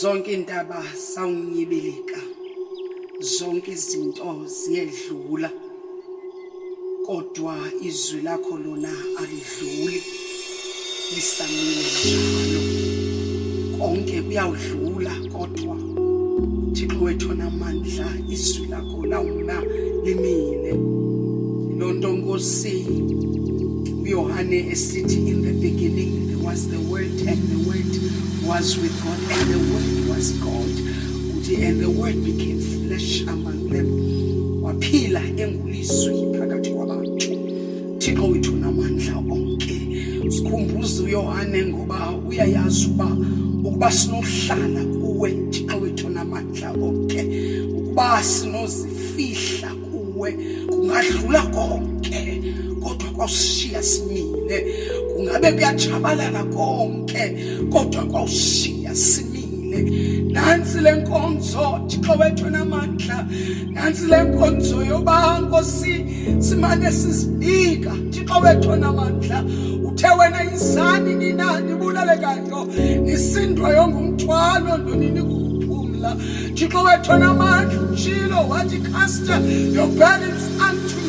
zonke indaba sawunyibilika. Zonke izinto ziyedlula. Kodwa izwi lakho lona alidluli. Lisamile njalo. Konke kuyawudlula kodwa. Thixo wethu namandla izwi lakho lawuma limile. Lonto nkosi uYohane esithi in the beginning there was the word and the word was with God and the word was God. And the word became flesh among them. Waphila engulizwi phakathi kwabantu. Thixo wethu namandla onke sikhumbuze uYohane ngoba uyayazi uba ukuba sinohlala kuwe Thixo wethu namandla onke ukuba sinozifihla kuwe kungadlula konke kwawushiya simile kungabe kuyajabalala konke kodwa kwawushiya simile nansi lenkonzo Thixo wethu namandla. Nansi lenkonzo yoba Nkosi simane sizibika. Thixo wethu namandla uthe wena izani ninani bulalekayo nisindwa yongumthwalo nonini kuphumla Thixo wethu namandla utshilo wathi cast your burdens unto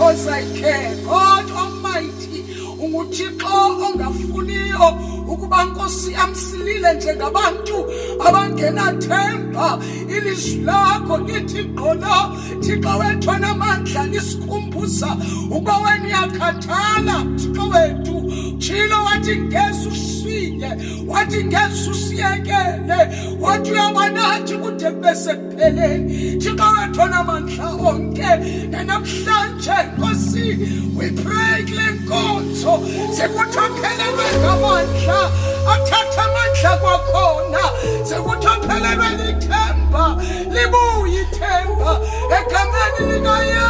me because I care. God Almighty unguthixo ongafuniyo ukuba nkosi amsilile njengabantu abangenathemba. Ilizwi lakho lithi gqolo thixo wethu namandla lisikhumbuza ukuba wena uyakhathala thixo wethu. Tshilo wathi ngeze ushiye wathi ngeze usiyekele wathi uyabanathi kude kube sekupheleni. Thixo wethu namandla onke nanamhlanje nkosi we pray kule nkonzo sekuthophelelwe ngamandla athatha amandla kwakhona sekuthophelelwe lithemba libuye ithemba egameni likayesu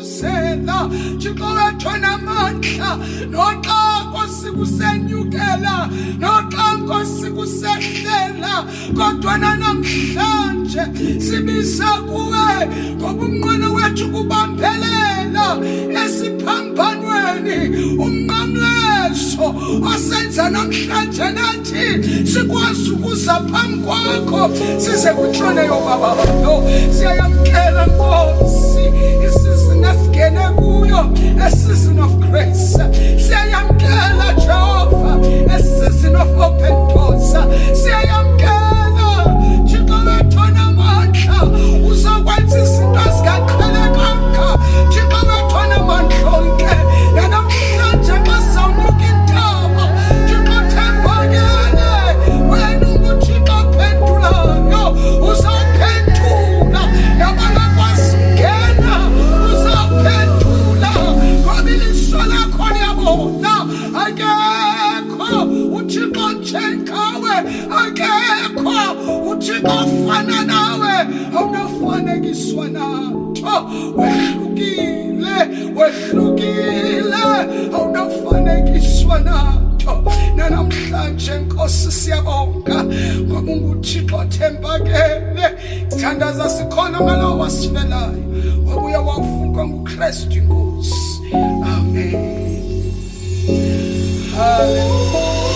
iyandithuthuzela thixo wethu namandla noxa nkosi kusenyukela noxa nkosi kusehlela kodwa nanamhlanje sibisa kuwe ngoba umnqweno wethu kubambelela. Esiphambanweni umnqamlezo osenza namhlanje nathi sikwazi ukuza phambi kwakho. Size kutshone yobaba lo siyayamkela nkosi. you a season of grace. Say, I am Gala Jehovah, a season of open doors. Say, I am Gala Chikolatona Macha, Uzawatis. Ofana nawe awunafanekiswa natho wehlukile wehlukile. Awunafanekiswa natho nanamhlanje nkosi siyabonga. Ngoba unguthixo othembakele thandaza sikhona ngalowo wasifelayo wabuya wavuka ngukristu inkosi amen. Hallelujah.